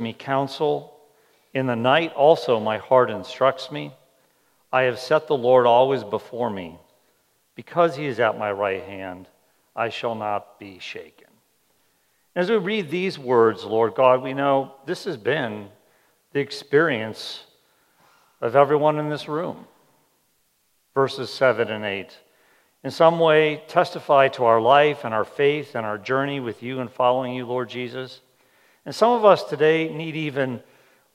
me counsel. In the night also my heart instructs me. I have set the Lord always before me. Because he is at my right hand, I shall not be shaken. As we read these words, Lord God, we know this has been the experience of everyone in this room. Verses 7 and 8. In some way, testify to our life and our faith and our journey with you and following you, Lord Jesus. And some of us today need even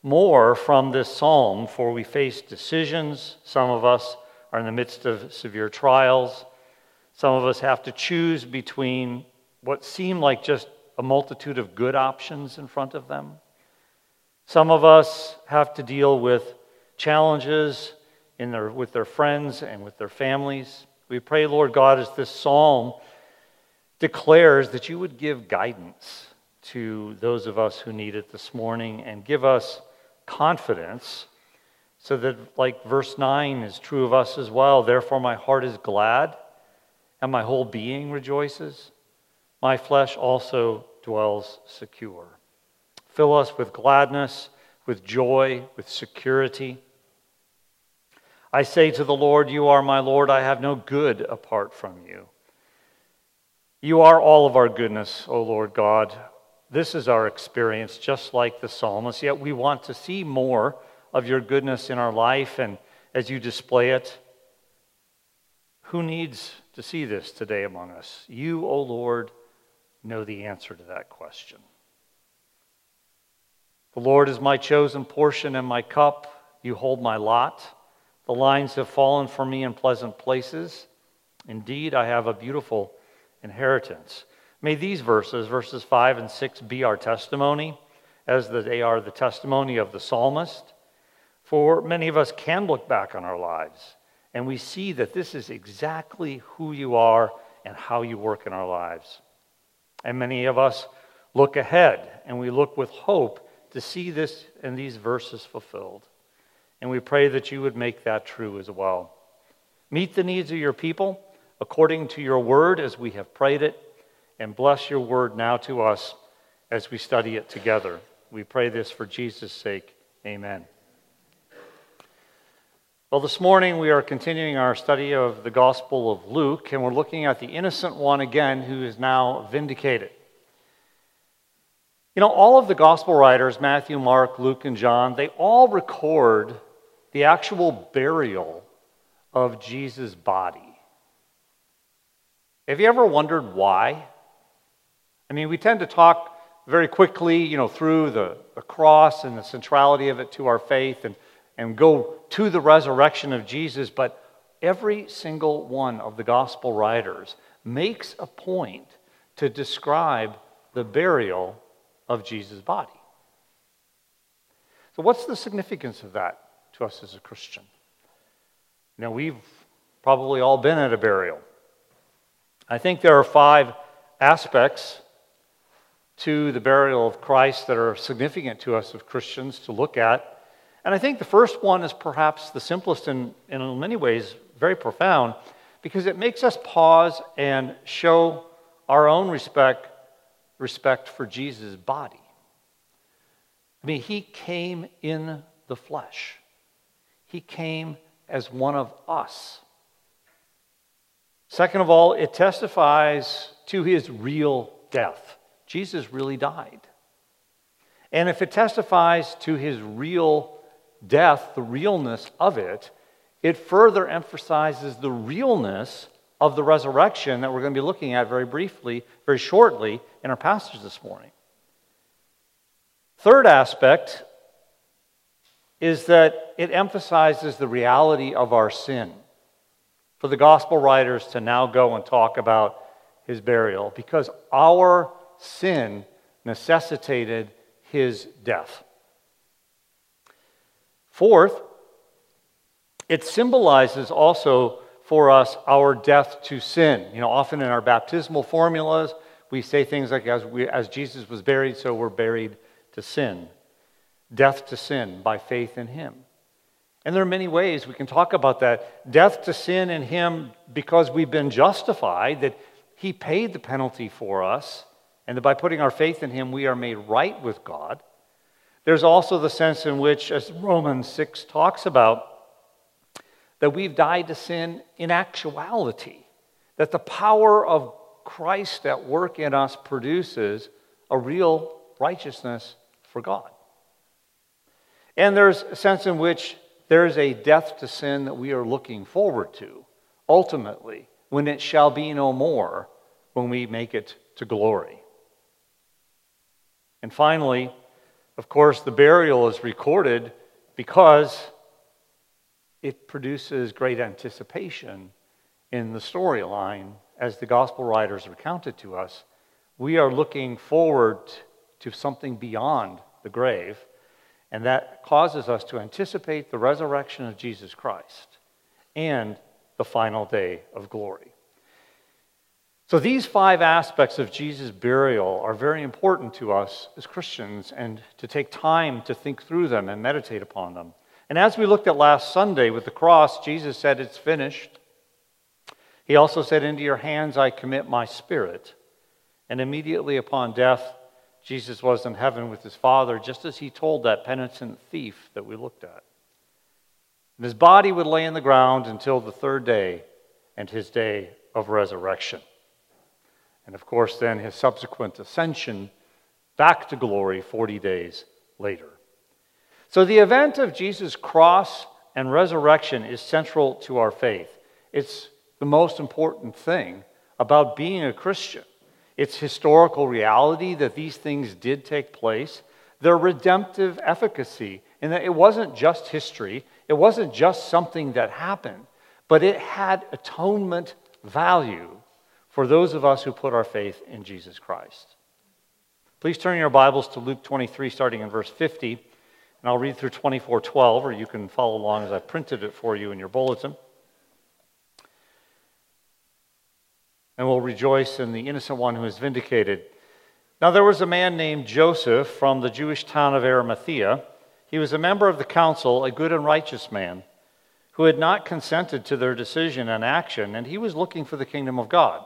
more from this psalm, for we face decisions. Some of us are in the midst of severe trials. Some of us have to choose between what seem like just a multitude of good options in front of them. Some of us have to deal with challenges in their, with their friends and with their families. We pray, Lord God, as this psalm declares that you would give guidance to those of us who need it this morning and give us confidence so that, like verse 9 is true of us as well. Therefore, my heart is glad and my whole being rejoices. My flesh also dwells secure. Fill us with gladness, with joy, with security. I say to the Lord, You are my Lord. I have no good apart from you. You are all of our goodness, O Lord God. This is our experience, just like the psalmist. Yet we want to see more of your goodness in our life, and as you display it, who needs to see this today among us? You, O Lord, know the answer to that question. The Lord is my chosen portion and my cup. You hold my lot. The lines have fallen for me in pleasant places. Indeed, I have a beautiful inheritance. May these verses, verses 5 and 6, be our testimony, as they are the testimony of the psalmist. For many of us can look back on our lives and we see that this is exactly who you are and how you work in our lives. And many of us look ahead and we look with hope to see this and these verses fulfilled. And we pray that you would make that true as well. Meet the needs of your people according to your word as we have prayed it, and bless your word now to us as we study it together. We pray this for Jesus' sake. Amen. Well, this morning we are continuing our study of the Gospel of Luke, and we're looking at the innocent one again who is now vindicated. You know, all of the Gospel writers, Matthew, Mark, Luke, and John, they all record the actual burial of Jesus' body. Have you ever wondered why? I mean, we tend to talk very quickly, you know, through the, the cross and the centrality of it to our faith and, and go to the resurrection of Jesus, but every single one of the gospel writers makes a point to describe the burial of Jesus' body. So, what's the significance of that to us as a Christian? Now, we've probably all been at a burial. I think there are five aspects to the burial of Christ that are significant to us as Christians to look at. And I think the first one is perhaps the simplest and, in many ways, very profound because it makes us pause and show our own respect, respect for Jesus' body. I mean, he came in the flesh, he came as one of us. Second of all, it testifies to his real death. Jesus really died. And if it testifies to his real death, the realness of it, it further emphasizes the realness of the resurrection that we're going to be looking at very briefly, very shortly in our passage this morning. Third aspect is that it emphasizes the reality of our sin. For the gospel writers to now go and talk about his burial, because our sin necessitated his death. Fourth, it symbolizes also for us our death to sin. You know, often in our baptismal formulas, we say things like, as, we, as Jesus was buried, so we're buried to sin. Death to sin by faith in him. And there are many ways we can talk about that. Death to sin in him because we've been justified, that he paid the penalty for us, and that by putting our faith in him, we are made right with God. There's also the sense in which, as Romans 6 talks about, that we've died to sin in actuality, that the power of Christ at work in us produces a real righteousness for God. And there's a sense in which there's a death to sin that we are looking forward to, ultimately, when it shall be no more, when we make it to glory. And finally, of course, the burial is recorded because it produces great anticipation in the storyline as the gospel writers recount it to us. We are looking forward to something beyond the grave, and that causes us to anticipate the resurrection of Jesus Christ and the final day of glory. So, these five aspects of Jesus' burial are very important to us as Christians and to take time to think through them and meditate upon them. And as we looked at last Sunday with the cross, Jesus said, It's finished. He also said, Into your hands I commit my spirit. And immediately upon death, Jesus was in heaven with his Father, just as he told that penitent thief that we looked at. And his body would lay in the ground until the third day and his day of resurrection. And of course, then his subsequent ascension back to glory 40 days later. So the event of Jesus' cross and resurrection is central to our faith. It's the most important thing about being a Christian. It's historical reality that these things did take place, their redemptive efficacy, and that it wasn't just history, it wasn't just something that happened, but it had atonement value for those of us who put our faith in Jesus Christ. Please turn your Bibles to Luke 23, starting in verse 50, and I'll read through 24:12, or you can follow along as I printed it for you in your bulletin. And we'll rejoice in the innocent one who is vindicated. Now there was a man named Joseph from the Jewish town of Arimathea. He was a member of the council, a good and righteous man, who had not consented to their decision and action, and he was looking for the kingdom of God.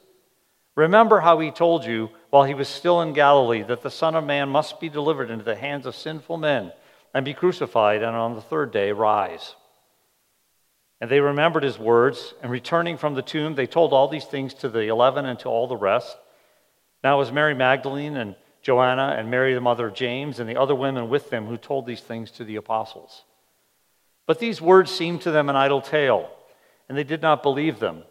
Remember how he told you while he was still in Galilee that the Son of Man must be delivered into the hands of sinful men and be crucified, and on the third day rise. And they remembered his words, and returning from the tomb, they told all these things to the eleven and to all the rest. Now it was Mary Magdalene and Joanna and Mary, the mother of James, and the other women with them who told these things to the apostles. But these words seemed to them an idle tale, and they did not believe them.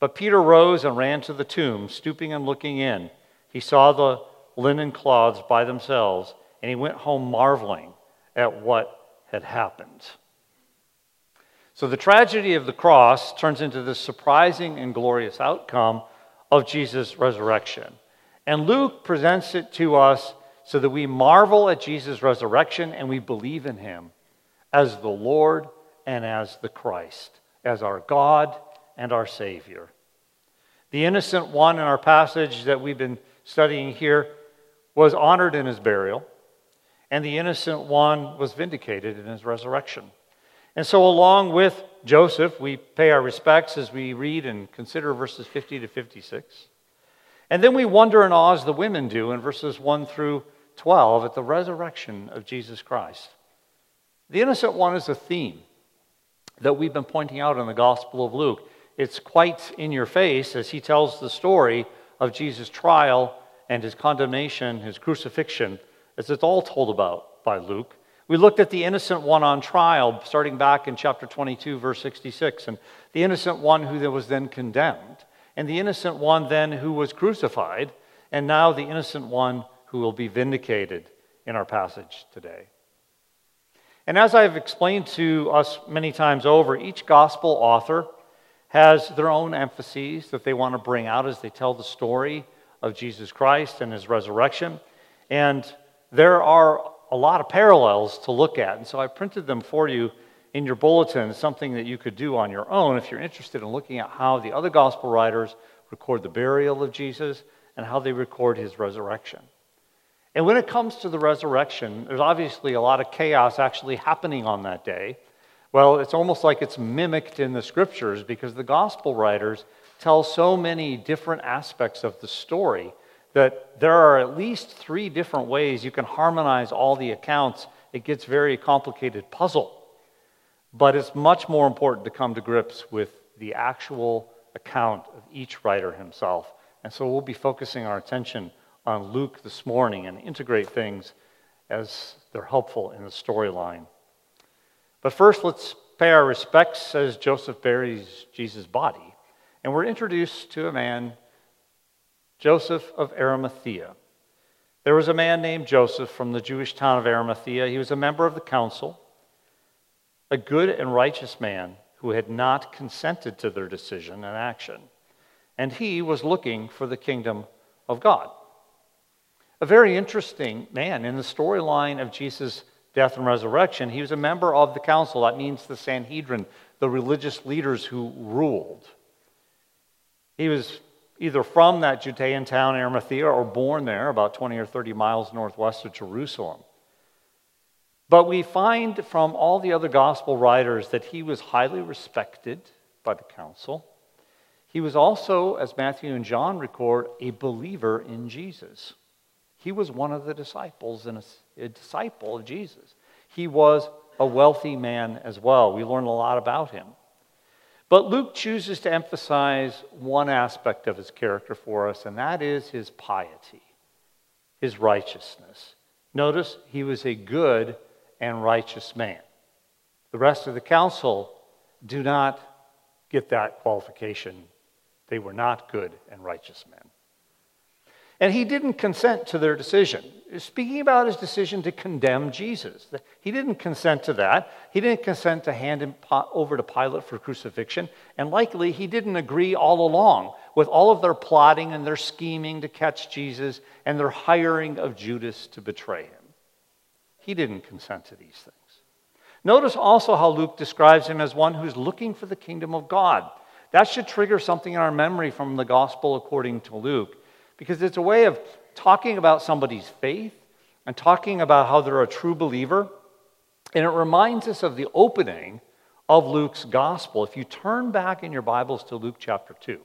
But Peter rose and ran to the tomb, stooping and looking in. He saw the linen cloths by themselves, and he went home marveling at what had happened. So the tragedy of the cross turns into this surprising and glorious outcome of Jesus' resurrection. And Luke presents it to us so that we marvel at Jesus' resurrection and we believe in him as the Lord and as the Christ, as our God and our Savior. The innocent one in our passage that we've been studying here was honored in his burial, and the innocent one was vindicated in his resurrection. And so, along with Joseph, we pay our respects as we read and consider verses 50 to 56. And then we wonder and awe as the women do in verses 1 through 12 at the resurrection of Jesus Christ. The innocent one is a theme that we've been pointing out in the Gospel of Luke. It's quite in your face as he tells the story of Jesus' trial and his condemnation, his crucifixion, as it's all told about by Luke. We looked at the innocent one on trial, starting back in chapter 22, verse 66, and the innocent one who was then condemned, and the innocent one then who was crucified, and now the innocent one who will be vindicated in our passage today. And as I've explained to us many times over, each gospel author has their own emphases that they want to bring out as they tell the story of Jesus Christ and his resurrection. And there are a lot of parallels to look at. And so I printed them for you in your bulletin, something that you could do on your own if you're interested in looking at how the other gospel writers record the burial of Jesus and how they record his resurrection. And when it comes to the resurrection, there's obviously a lot of chaos actually happening on that day. Well, it's almost like it's mimicked in the scriptures because the gospel writers tell so many different aspects of the story that there are at least three different ways you can harmonize all the accounts. It gets very complicated puzzle. But it's much more important to come to grips with the actual account of each writer himself. And so we'll be focusing our attention on Luke this morning and integrate things as they're helpful in the storyline. But first, let's pay our respects as Joseph buries Jesus' body. And we're introduced to a man Joseph of Arimathea. There was a man named Joseph from the Jewish town of Arimathea. He was a member of the council, a good and righteous man who had not consented to their decision and action. And he was looking for the kingdom of God. A very interesting man in the storyline of Jesus' death and resurrection. He was a member of the council. That means the Sanhedrin, the religious leaders who ruled. He was either from that Judean town, Arimathea, or born there, about 20 or 30 miles northwest of Jerusalem. But we find from all the other gospel writers that he was highly respected by the council. He was also, as Matthew and John record, a believer in Jesus. He was one of the disciples in a, a disciple of Jesus. He was a wealthy man as well. We learn a lot about him. But Luke chooses to emphasize one aspect of his character for us, and that is his piety, his righteousness. Notice he was a good and righteous man. The rest of the council do not get that qualification. They were not good and righteous men. And he didn't consent to their decision. Speaking about his decision to condemn Jesus, he didn't consent to that. He didn't consent to hand him over to Pilate for crucifixion. And likely, he didn't agree all along with all of their plotting and their scheming to catch Jesus and their hiring of Judas to betray him. He didn't consent to these things. Notice also how Luke describes him as one who's looking for the kingdom of God. That should trigger something in our memory from the gospel according to Luke because it's a way of talking about somebody's faith and talking about how they're a true believer. And it reminds us of the opening of Luke's gospel. If you turn back in your Bibles to Luke chapter 2,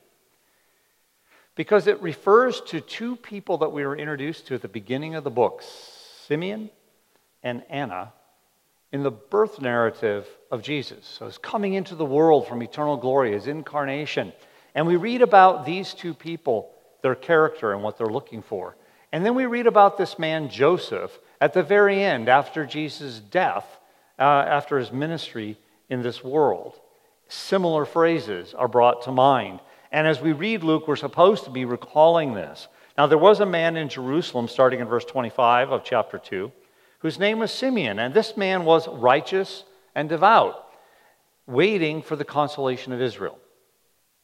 because it refers to two people that we were introduced to at the beginning of the book Simeon and Anna in the birth narrative of Jesus. So, his coming into the world from eternal glory, his incarnation. And we read about these two people their character and what they're looking for. And then we read about this man, Joseph, at the very end, after Jesus' death, uh, after his ministry in this world. Similar phrases are brought to mind. And as we read Luke, we're supposed to be recalling this. Now, there was a man in Jerusalem, starting in verse 25 of chapter 2, whose name was Simeon. And this man was righteous and devout, waiting for the consolation of Israel.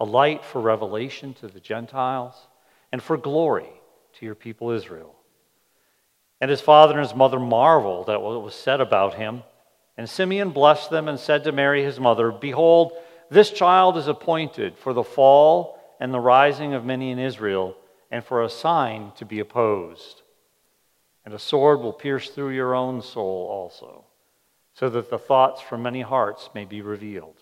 a light for revelation to the Gentiles, and for glory to your people Israel. And his father and his mother marveled at what was said about him. And Simeon blessed them and said to Mary his mother, Behold, this child is appointed for the fall and the rising of many in Israel, and for a sign to be opposed. And a sword will pierce through your own soul also, so that the thoughts from many hearts may be revealed.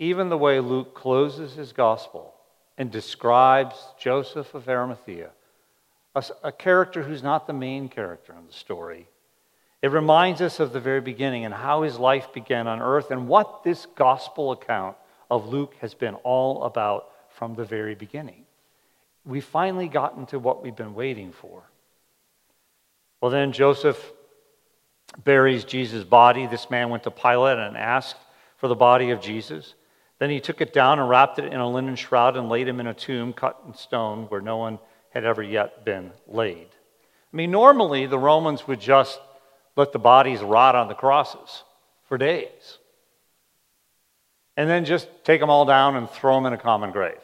even the way Luke closes his gospel and describes Joseph of Arimathea, a, a, character who's not the main character in the story, it reminds us of the very beginning and how his life began on earth and what this gospel account of Luke has been all about from the very beginning. We finally gotten to what we've been waiting for. Well, then Joseph buries Jesus' body. This man went to Pilate and asked for the body of Jesus. Then he took it down and wrapped it in a linen shroud and laid him in a tomb cut in stone where no one had ever yet been laid. I mean, normally the Romans would just let the bodies rot on the crosses for days and then just take them all down and throw them in a common grave.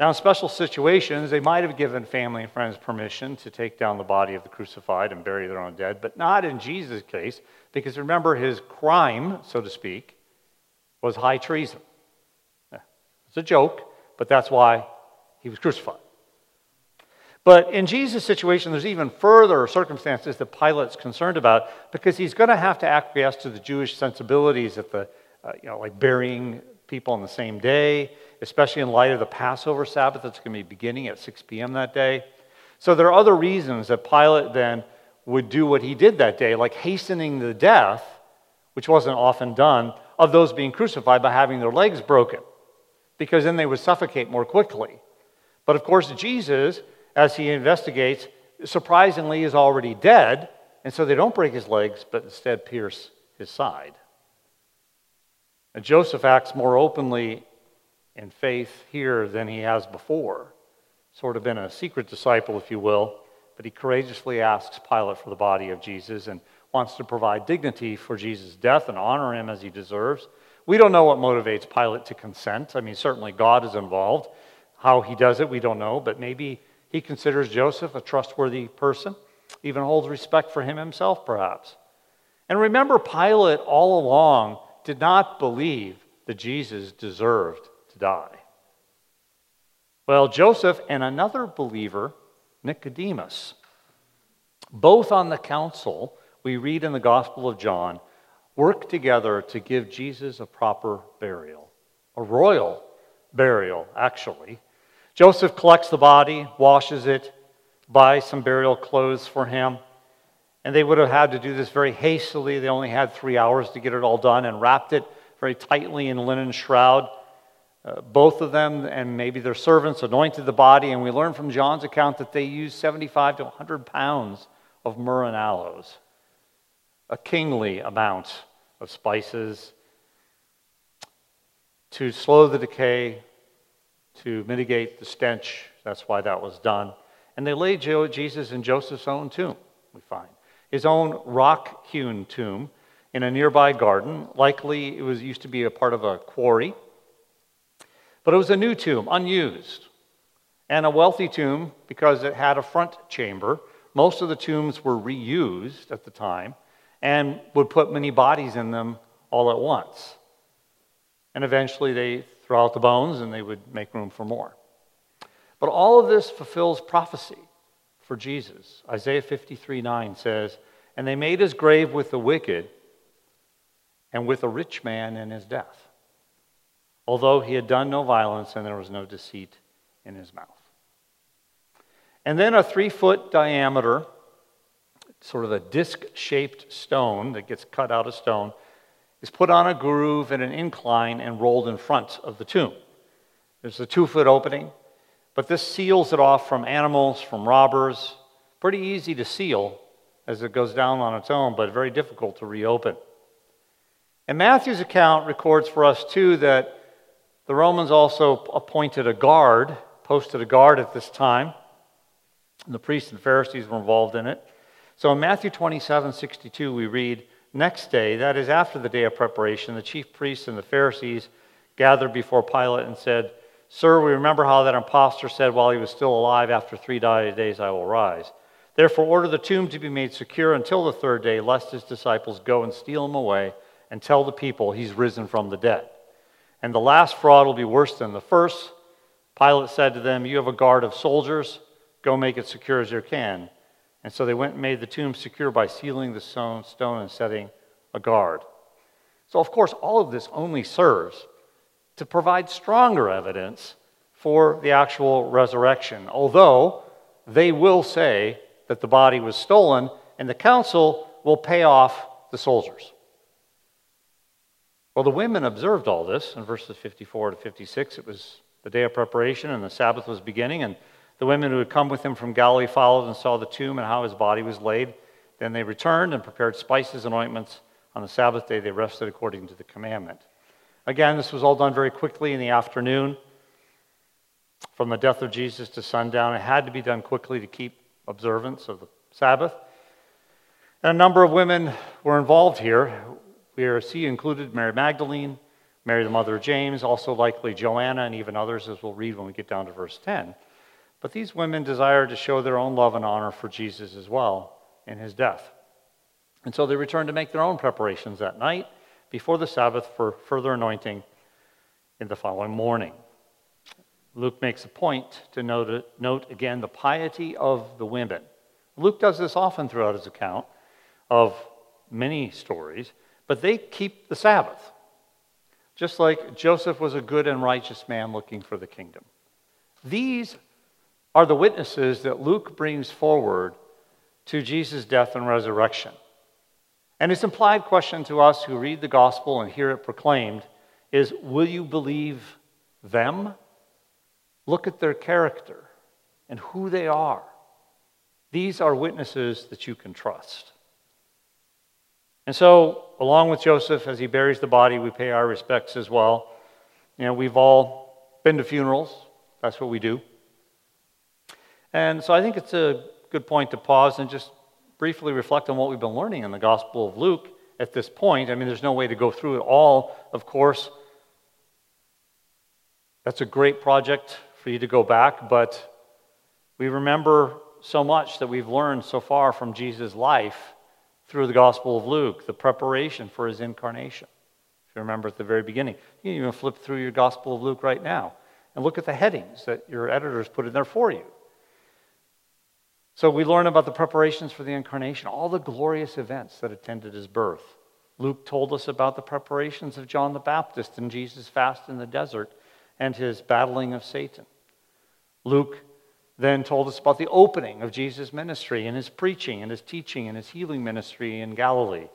Now, in special situations, they might have given family and friends permission to take down the body of the crucified and bury their own dead, but not in Jesus' case, because remember, his crime, so to speak, was high treason. It's a joke, but that's why he was crucified. But in Jesus' situation, there's even further circumstances that Pilate's concerned about because he's going to have to acquiesce to the Jewish sensibilities at the, uh, you know, like burying people on the same day, especially in light of the Passover Sabbath that's going to be beginning at 6 p.m. that day. So there are other reasons that Pilate then would do what he did that day, like hastening the death, which wasn't often done, of those being crucified by having their legs broken, because then they would suffocate more quickly. But of course, Jesus, as he investigates, surprisingly is already dead, and so they don't break his legs, but instead pierce his side. And Joseph acts more openly in faith here than he has before. Sort of been a secret disciple, if you will, but he courageously asks Pilate for the body of Jesus and wants to provide dignity for Jesus' death and honor him as he deserves. We don't know what motivates Pilate to consent. I mean, certainly God is involved. How he does it, we don't know, but maybe he considers Joseph a trustworthy person, even holds respect for him himself, perhaps. And remember, Pilate all along did not believe that Jesus deserved to die. Well, Joseph and another believer, Nicodemus, both on the council, we read in the Gospel of John, work together to give Jesus a proper burial, a royal burial, actually. Joseph collects the body, washes it, buys some burial clothes for him. And they would have had to do this very hastily. They only had three hours to get it all done and wrapped it very tightly in linen shroud. Uh, both of them and maybe their servants anointed the body, and we learn from John's account that they used 75 to 100 pounds of myrrh and aloes a kingly amount of spices to slow the decay, to mitigate the stench. That's why that was done. And they laid Jesus in Joseph's own tomb, we find. His own rock hewn tomb in a nearby garden. Likely it was used to be a part of a quarry. But it was a new tomb, unused. And a wealthy tomb because it had a front chamber. Most of the tombs were reused at the time and would put many bodies in them all at once. And eventually they throw out the bones and they would make room for more. But all of this fulfills prophecy for Jesus. Isaiah 53 9 says, And they made his grave with the wicked and with a rich man in his death, although he had done no violence and there was no deceit in his mouth. And then a three foot diameter sort of a disc shaped stone that gets cut out of stone, is put on a groove and an incline and rolled in front of the tomb. There's a two foot opening, but this seals it off from animals, from robbers. Pretty easy to seal as it goes down on its own, but very difficult to reopen. And Matthew's account records for us, too, that the Romans also appointed a guard, posted a guard at this time. And the priests and Pharisees were involved in it. So in Matthew 27 62, we read, next day, that is after the day of preparation, the chief priests and the Pharisees gathered before Pilate and said, Sir, we remember how that impostor said while he was still alive, After three days I will rise. Therefore, order the tomb to be made secure until the third day, lest his disciples go and steal him away and tell the people he's risen from the dead. And the last fraud will be worse than the first. Pilate said to them, You have a guard of soldiers. Go make it secure as you can. And so they went and made the tomb secure by sealing the stone and setting a guard. So, of course, all of this only serves to provide stronger evidence for the actual resurrection, although they will say that the body was stolen, and the council will pay off the soldiers. Well, the women observed all this in verses 54 to 56. It was the day of preparation, and the Sabbath was beginning, and the women who had come with him from Galilee followed and saw the tomb and how his body was laid. Then they returned and prepared spices and ointments. On the Sabbath day, they rested according to the commandment. Again, this was all done very quickly in the afternoon. From the death of Jesus to sundown, it had to be done quickly to keep observance of the Sabbath. And a number of women were involved here. We see included Mary Magdalene, Mary the mother of James, also likely Joanna, and even others, as we'll read when we get down to verse 10. But these women desired to show their own love and honor for Jesus as well in his death. And so they returned to make their own preparations that night before the Sabbath for further anointing in the following morning. Luke makes a point to note, note again the piety of the women. Luke does this often throughout his account of many stories, but they keep the Sabbath. Just like Joseph was a good and righteous man looking for the kingdom. These are the witnesses that Luke brings forward to Jesus' death and resurrection. And his implied question to us who read the gospel and hear it proclaimed is Will you believe them? Look at their character and who they are. These are witnesses that you can trust. And so, along with Joseph, as he buries the body, we pay our respects as well. You know, we've all been to funerals, that's what we do. And so I think it's a good point to pause and just briefly reflect on what we've been learning in the Gospel of Luke at this point. I mean, there's no way to go through it all, of course. That's a great project for you to go back, but we remember so much that we've learned so far from Jesus' life through the Gospel of Luke, the preparation for his incarnation. If you remember at the very beginning, you can even flip through your Gospel of Luke right now and look at the headings that your editors put in there for you. So we learn about the preparations for the incarnation, all the glorious events that attended his birth. Luke told us about the preparations of John the Baptist and Jesus' fast in the desert and his battling of Satan. Luke then told us about the opening of Jesus' ministry and his preaching and his teaching and his healing ministry in Galilee,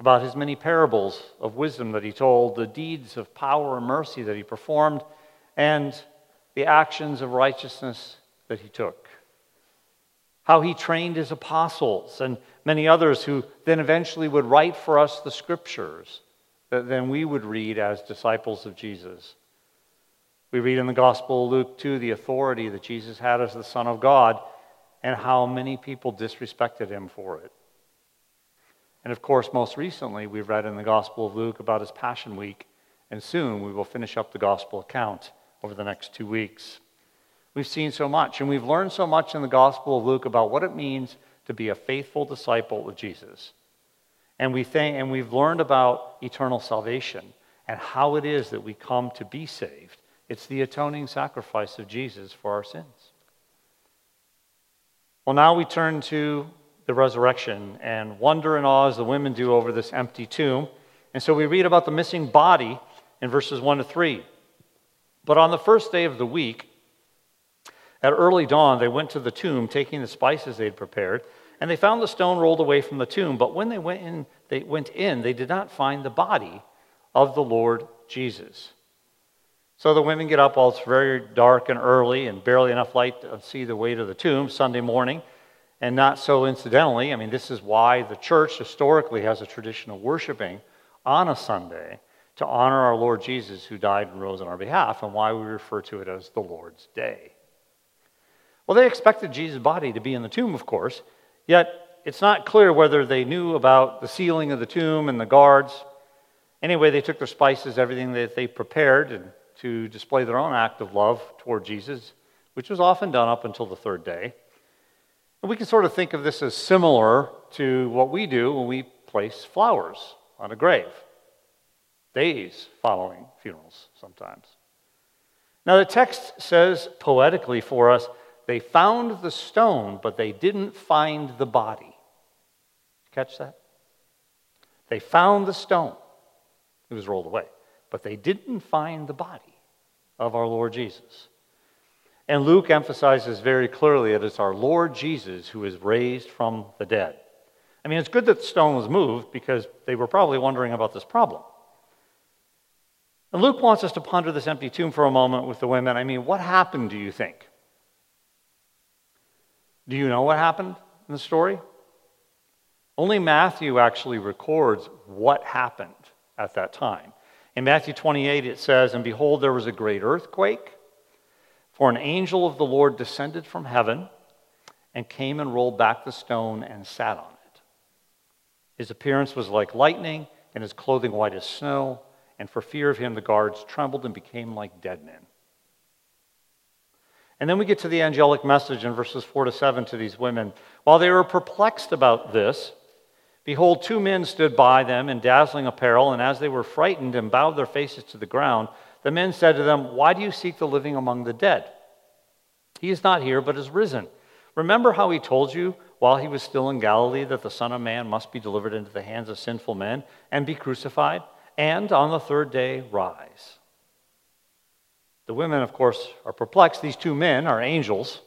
about his many parables of wisdom that he told, the deeds of power and mercy that he performed, and the actions of righteousness that he took how he trained his apostles and many others who then eventually would write for us the scriptures that then we would read as disciples of Jesus. We read in the Gospel of Luke, too, the authority that Jesus had as the Son of God and how many people disrespected him for it. And of course, most recently, we've read in the Gospel of Luke about his Passion Week, and soon we will finish up the Gospel account over the next two weeks. We've seen so much, and we've learned so much in the Gospel of Luke about what it means to be a faithful disciple of Jesus. And, we think, and we've learned about eternal salvation and how it is that we come to be saved. It's the atoning sacrifice of Jesus for our sins. Well, now we turn to the resurrection and wonder and awe as the women do over this empty tomb. And so we read about the missing body in verses 1 to 3. But on the first day of the week, at early dawn, they went to the tomb, taking the spices they had prepared, and they found the stone rolled away from the tomb. But when they went in, they went in, they did not find the body of the Lord Jesus. So the women get up while it's very dark and early and barely enough light to see the way to the tomb Sunday morning. And not so incidentally, I mean, this is why the church historically has a tradition of worshiping on a Sunday to honor our Lord Jesus who died and rose on our behalf, and why we refer to it as the Lord's Day. Well, they expected Jesus' body to be in the tomb, of course, yet it's not clear whether they knew about the sealing of the tomb and the guards. Anyway, they took their spices, everything that they prepared, to display their own act of love toward Jesus, which was often done up until the third day. And we can sort of think of this as similar to what we do when we place flowers on a grave, days following funerals sometimes. Now, the text says poetically for us they found the stone, but they didn't find the body. Catch that? They found the stone, it was rolled away, but they didn't find the body of our Lord Jesus. And Luke emphasizes very clearly that it's our Lord Jesus who is raised from the dead. I mean, it's good that the stone was moved because they were probably wondering about this problem. And Luke wants us to ponder this empty tomb for a moment with the women. I mean, what happened, do you think? Do you know what happened in the story? Only Matthew actually records what happened at that time. In Matthew 28, it says, And behold, there was a great earthquake, for an angel of the Lord descended from heaven and came and rolled back the stone and sat on it. His appearance was like lightning, and his clothing white as snow and for fear of him, the guards trembled and became like dead men. And then we get to the angelic message in verses 4 to 7 to these women. While they were perplexed about this, behold, two men stood by them in dazzling apparel, and as they were frightened and bowed their faces to the ground, the men said to them, Why do you seek the living among the dead? He is not here, but is risen. Remember how he told you while he was still in Galilee that the Son of Man must be delivered into the hands of sinful men and be crucified? and on the third day rise. The women, of course, are perplexed. These two men are angels.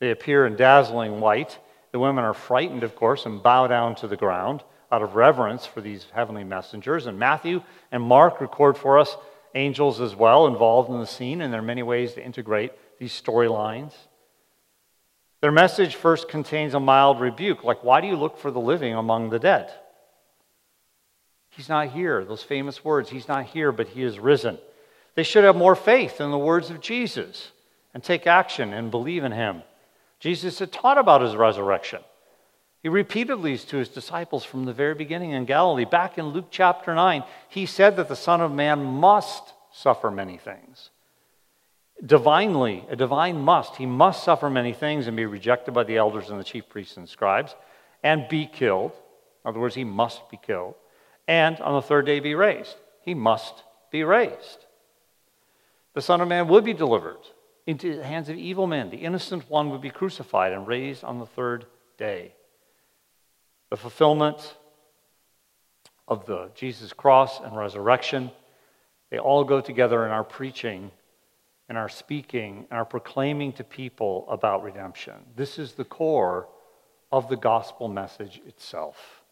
They appear in dazzling white. The women are frightened, of course, and bow down to the ground out of reverence for these heavenly messengers. And Matthew and Mark record for us angels as well involved in the scene, and there are many ways to integrate these storylines. Their message first contains a mild rebuke, like, Why do you look for the living among the dead? He's not here. Those famous words, He's not here, but He is risen. They should have more faith in the words of Jesus and take action and believe in Him. Jesus had taught about His resurrection. He repeated these to His disciples from the very beginning in Galilee. Back in Luke chapter 9, He said that the Son of Man must suffer many things. Divinely, a divine must. He must suffer many things and be rejected by the elders and the chief priests and scribes and be killed. In other words, he must be killed and on the third day be raised. He must be raised. The Son of Man would be delivered into the hands of evil men. The innocent one would be crucified and raised on the third day. The fulfillment of the Jesus cross and resurrection, they all go together in our preaching and our speaking and our proclaiming to people about redemption. This is the core of the gospel message itself.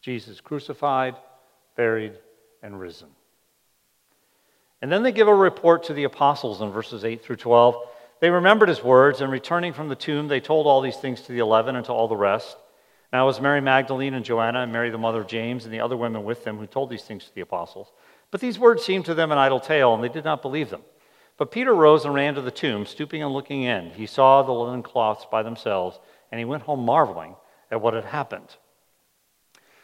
Jesus crucified, buried, and risen. And then they give a report to the apostles in verses 8 through 12. They remembered his words, and returning from the tomb, they told all these things to the eleven and to all the rest. Now it was Mary Magdalene and Joanna and Mary, the mother of James, and the other women with them who told these things to the apostles. But these words seemed to them an idle tale, and they did not believe them. But Peter rose and ran to the tomb, stooping and looking in. He saw the linen cloths by themselves, and he went home marveling at what had happened.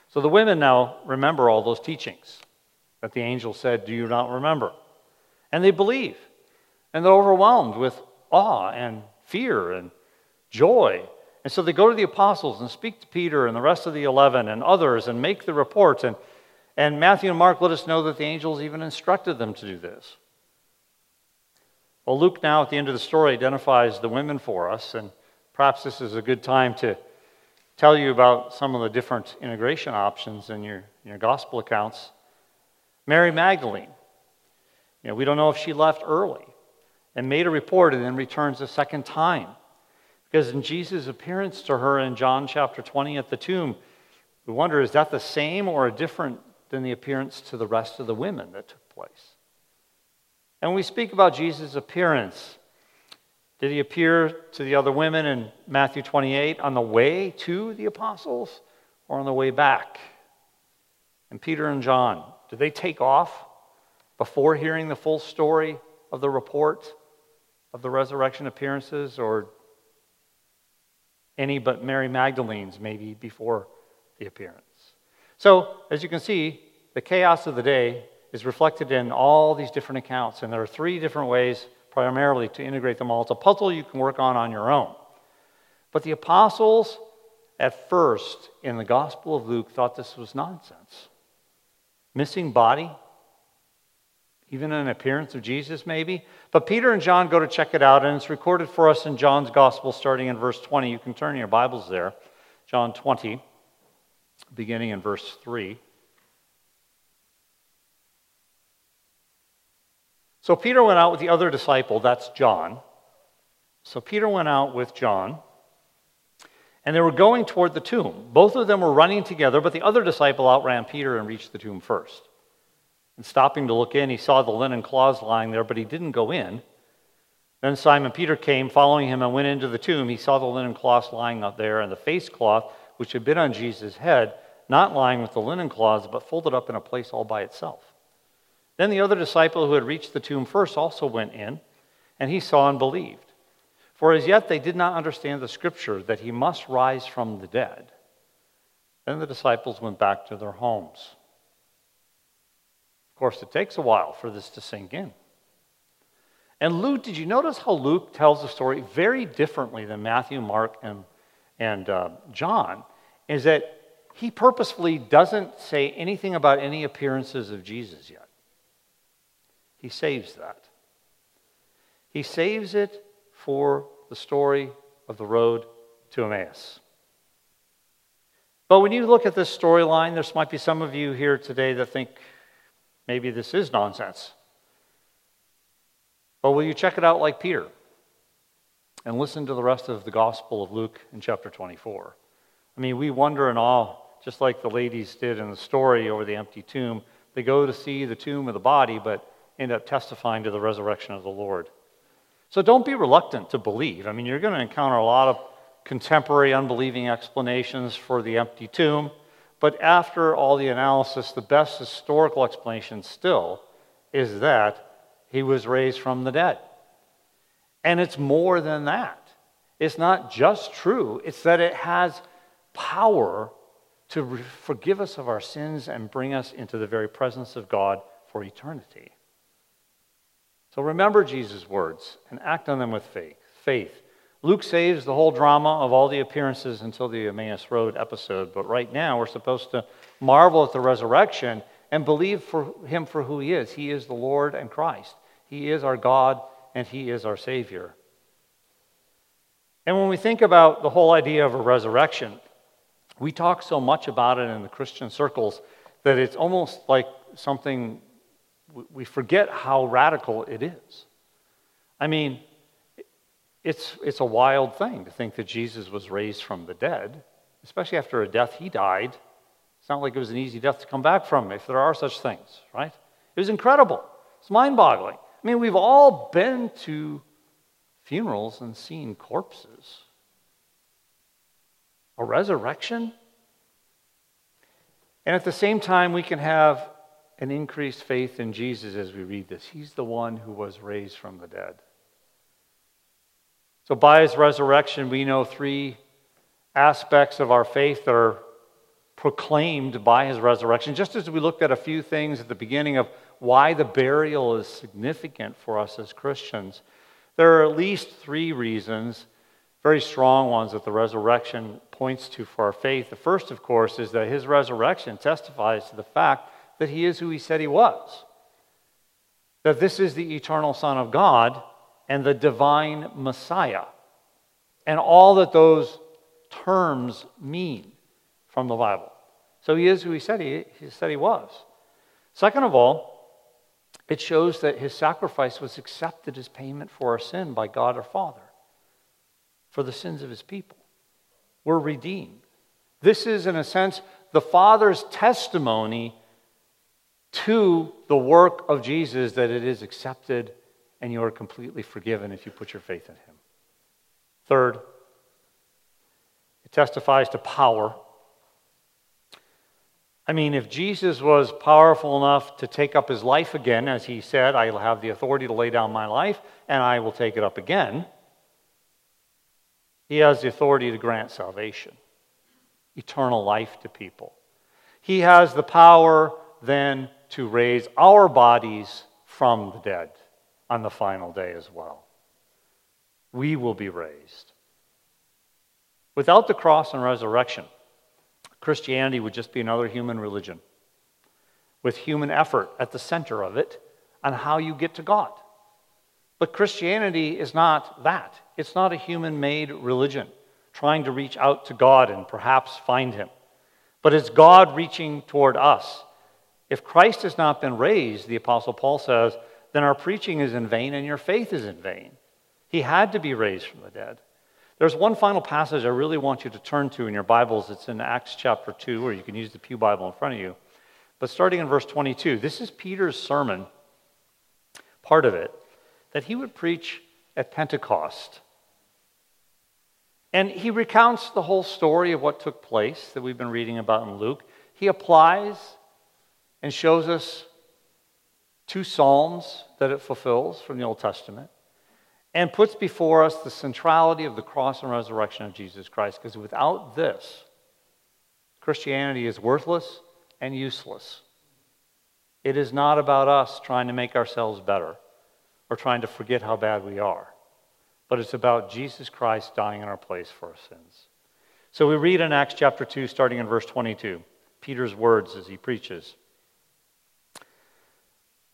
So the women now remember all those teachings that the angel said, Do you not remember? And they believe. And they're overwhelmed with awe and fear and joy. And so they go to the apostles and speak to Peter and the rest of the 11 and others and make the report. And, and Matthew and Mark let us know that the angels even instructed them to do this. Well, Luke now at the end of the story identifies the women for us, and perhaps this is a good time to tell you about some of the different integration options in your, in your gospel accounts. Mary Magdalene. You know, we don't know if she left early and made a report and then returns a second time. Because in Jesus' appearance to her in John chapter 20 at the tomb, we wonder is that the same or different than the appearance to the rest of the women that took place? And when we speak about Jesus' appearance, did he appear to the other women in Matthew 28 on the way to the apostles or on the way back? And Peter and John, did they take off before hearing the full story of the report of the resurrection appearances, or any but Mary Magdalene's, maybe before the appearance. So, as you can see, the chaos of the day is reflected in all these different accounts, and there are three different ways primarily to integrate them all. It's a puzzle you can work on on your own. But the apostles, at first, in the Gospel of Luke, thought this was nonsense. Missing body, even an appearance of Jesus, maybe. But Peter and John go to check it out, and it's recorded for us in John's Gospel, starting in verse 20. You can turn your Bibles there. John 20, beginning in verse 3. So Peter went out with the other disciple, that's John. So Peter went out with John, and they were going toward the tomb. Both of them were running together, but the other disciple outran Peter and reached the tomb first. And stopping to look in, he saw the linen cloths lying there, but he didn't go in. Then Simon Peter came, following him, and went into the tomb. He saw the linen cloths lying there, and the face cloth, which had been on Jesus' head, not lying with the linen cloths, but folded up in a place all by itself. Then the other disciple who had reached the tomb first also went in, and he saw and believed. For as yet they did not understand the scripture that he must rise from the dead. Then the disciples went back to their homes. Course, it takes a while for this to sink in. And Luke, did you notice how Luke tells the story very differently than Matthew, Mark, and, and uh, John? Is that he purposefully doesn't say anything about any appearances of Jesus yet. He saves that. He saves it for the story of the road to Emmaus. But when you look at this storyline, there might be some of you here today that think maybe this is nonsense. But will you check it out like Peter and listen to the rest of the Gospel of Luke in chapter 24? I mean, we wonder in awe, just like the ladies did in the story over the empty tomb. They go to see the tomb of the body, but end up testifying to the resurrection of the Lord. So don't be reluctant to believe. I mean, you're going to encounter a lot of contemporary unbelieving explanations for the empty tomb, but after all the analysis, the best historical explanation still is that he was raised from the dead. And it's more than that. It's not just true, it's that it has power to forgive us of our sins and bring us into the very presence of God for eternity. So remember Jesus' words and act on them with faith. Faith. Luke saves the whole drama of all the appearances until the Emmaus Road episode, but right now we're supposed to marvel at the resurrection and believe for him for who he is. He is the Lord and Christ. He is our God and he is our Savior. And when we think about the whole idea of a resurrection, we talk so much about it in the Christian circles that it's almost like something we forget how radical it is. I mean, it's, it's a wild thing to think that Jesus was raised from the dead, especially after a death he died. It's not like it was an easy death to come back from, if there are such things, right? It was incredible. It's mind boggling. I mean, we've all been to funerals and seen corpses. A resurrection? And at the same time, we can have an increased faith in Jesus as we read this. He's the one who was raised from the dead. So, by his resurrection, we know three aspects of our faith that are proclaimed by his resurrection. Just as we looked at a few things at the beginning of why the burial is significant for us as Christians, there are at least three reasons, very strong ones, that the resurrection points to for our faith. The first, of course, is that his resurrection testifies to the fact that he is who he said he was. That this is the eternal Son of God and the divine Messiah. And all that those terms mean from the Bible. So he is who he said he, he said he was. Second of all, it shows that his sacrifice was accepted as payment for our sin by God our Father for the sins of his people. We're redeemed. This is, in a sense, the Father's testimony to the work of Jesus that it is accepted and you are completely forgiven if you put your faith in him. Third, it testifies to power. I mean, if Jesus was powerful enough to take up his life again, as he said, I have the authority to lay down my life and I will take it up again, He has the authority to grant salvation, eternal life to people. He has the power then to raise our bodies from the dead on the final day as well. We will be raised. Without the cross and resurrection, Christianity would just be another human religion with human effort at the center of it on how you get to God. But Christianity is not that. It's not a human made religion trying to reach out to God and perhaps find Him. But it's God reaching toward us. If Christ has not been raised, the Apostle Paul says, then our preaching is in vain and your faith is in vain. He had to be raised from the dead. There's one final passage I really want you to turn to in your Bibles. It's in Acts chapter 2, or you can use the Pew Bible in front of you. But starting in verse 22, this is Peter's sermon, part of it, that he would preach at Pentecost. And he recounts the whole story of what took place that we've been reading about in Luke. He applies and shows us two Psalms that it fulfills from the Old Testament and puts before us the centrality of the cross and resurrection of Jesus Christ. Because without this, Christianity is worthless and useless. It is not about us trying to make ourselves better or trying to forget how bad we are, but it's about Jesus Christ dying in our place for our sins. So we read in Acts chapter 2, starting in verse 22, Peter's words as he preaches.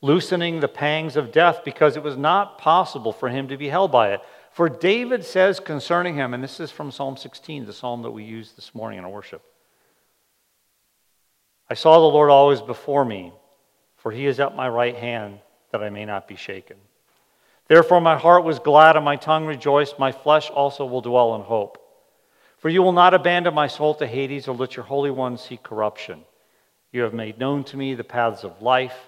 loosening the pangs of death because it was not possible for him to be held by it. For David says concerning him, and this is from Psalm 16, the psalm that we used this morning in our worship. I saw the Lord always before me, for he is at my right hand, that I may not be shaken. Therefore, my heart was glad and my tongue rejoiced. My flesh also will dwell in hope. For you will not abandon my soul to Hades or let your Holy One see corruption. You have made known to me the paths of life.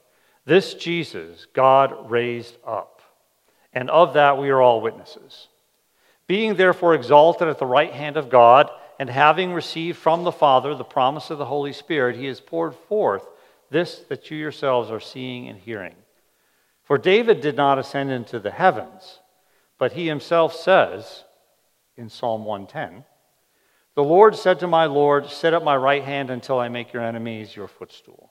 This Jesus God raised up, and of that we are all witnesses. Being therefore exalted at the right hand of God, and having received from the Father the promise of the Holy Spirit, he has poured forth this that you yourselves are seeing and hearing. For David did not ascend into the heavens, but he himself says in Psalm 110 The Lord said to my Lord, Sit at my right hand until I make your enemies your footstool.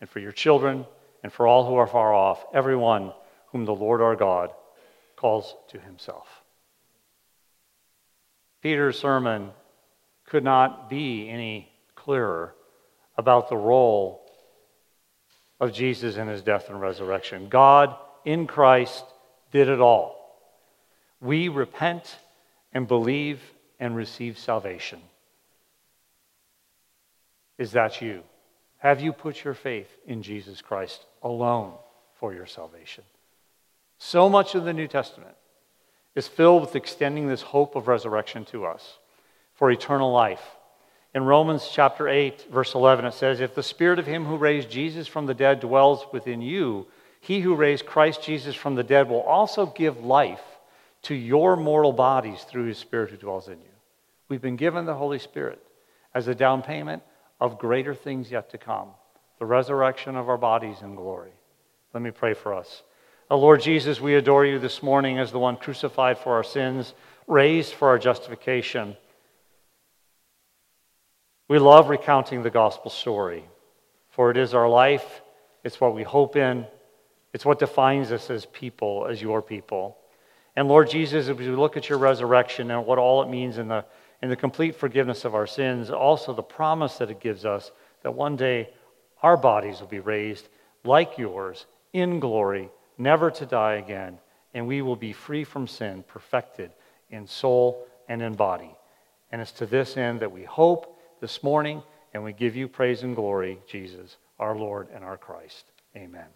and for your children and for all who are far off, everyone whom the Lord our God calls to himself. Peter's sermon could not be any clearer about the role of Jesus and his death and resurrection. God in Christ did it all. We repent and believe and receive salvation. Is that you? Have you put your faith in Jesus Christ alone for your salvation? So much of the New Testament is filled with extending this hope of resurrection to us for eternal life in Romans chapter 8, verse 11, it says, If the spirit of him who raised Jesus from the dead dwells within you, he who raised Christ Jesus from the dead will also give life to your mortal bodies through his spirit who dwells in you. We've been given the Holy Spirit as a down payment of greater things yet to come the resurrection of our bodies in glory. Let me pray for us. Oh, Lord Jesus, we adore you this morning as the one crucified for our sins, raised for our justification. We love recounting the gospel story, for it is our life, it's what we hope in, it's what defines us as people, as your people. And Lord Jesus, as we look at your resurrection and what all it means in the, in the complete forgiveness of our sins, also the promise that it gives us that one day our bodies will be raised like yours in glory, never to die again, and we will be free from sin, perfected in soul and in body. And it's to this end that we hope this morning, and we give you praise and glory, Jesus, our Lord and our Christ. Amen.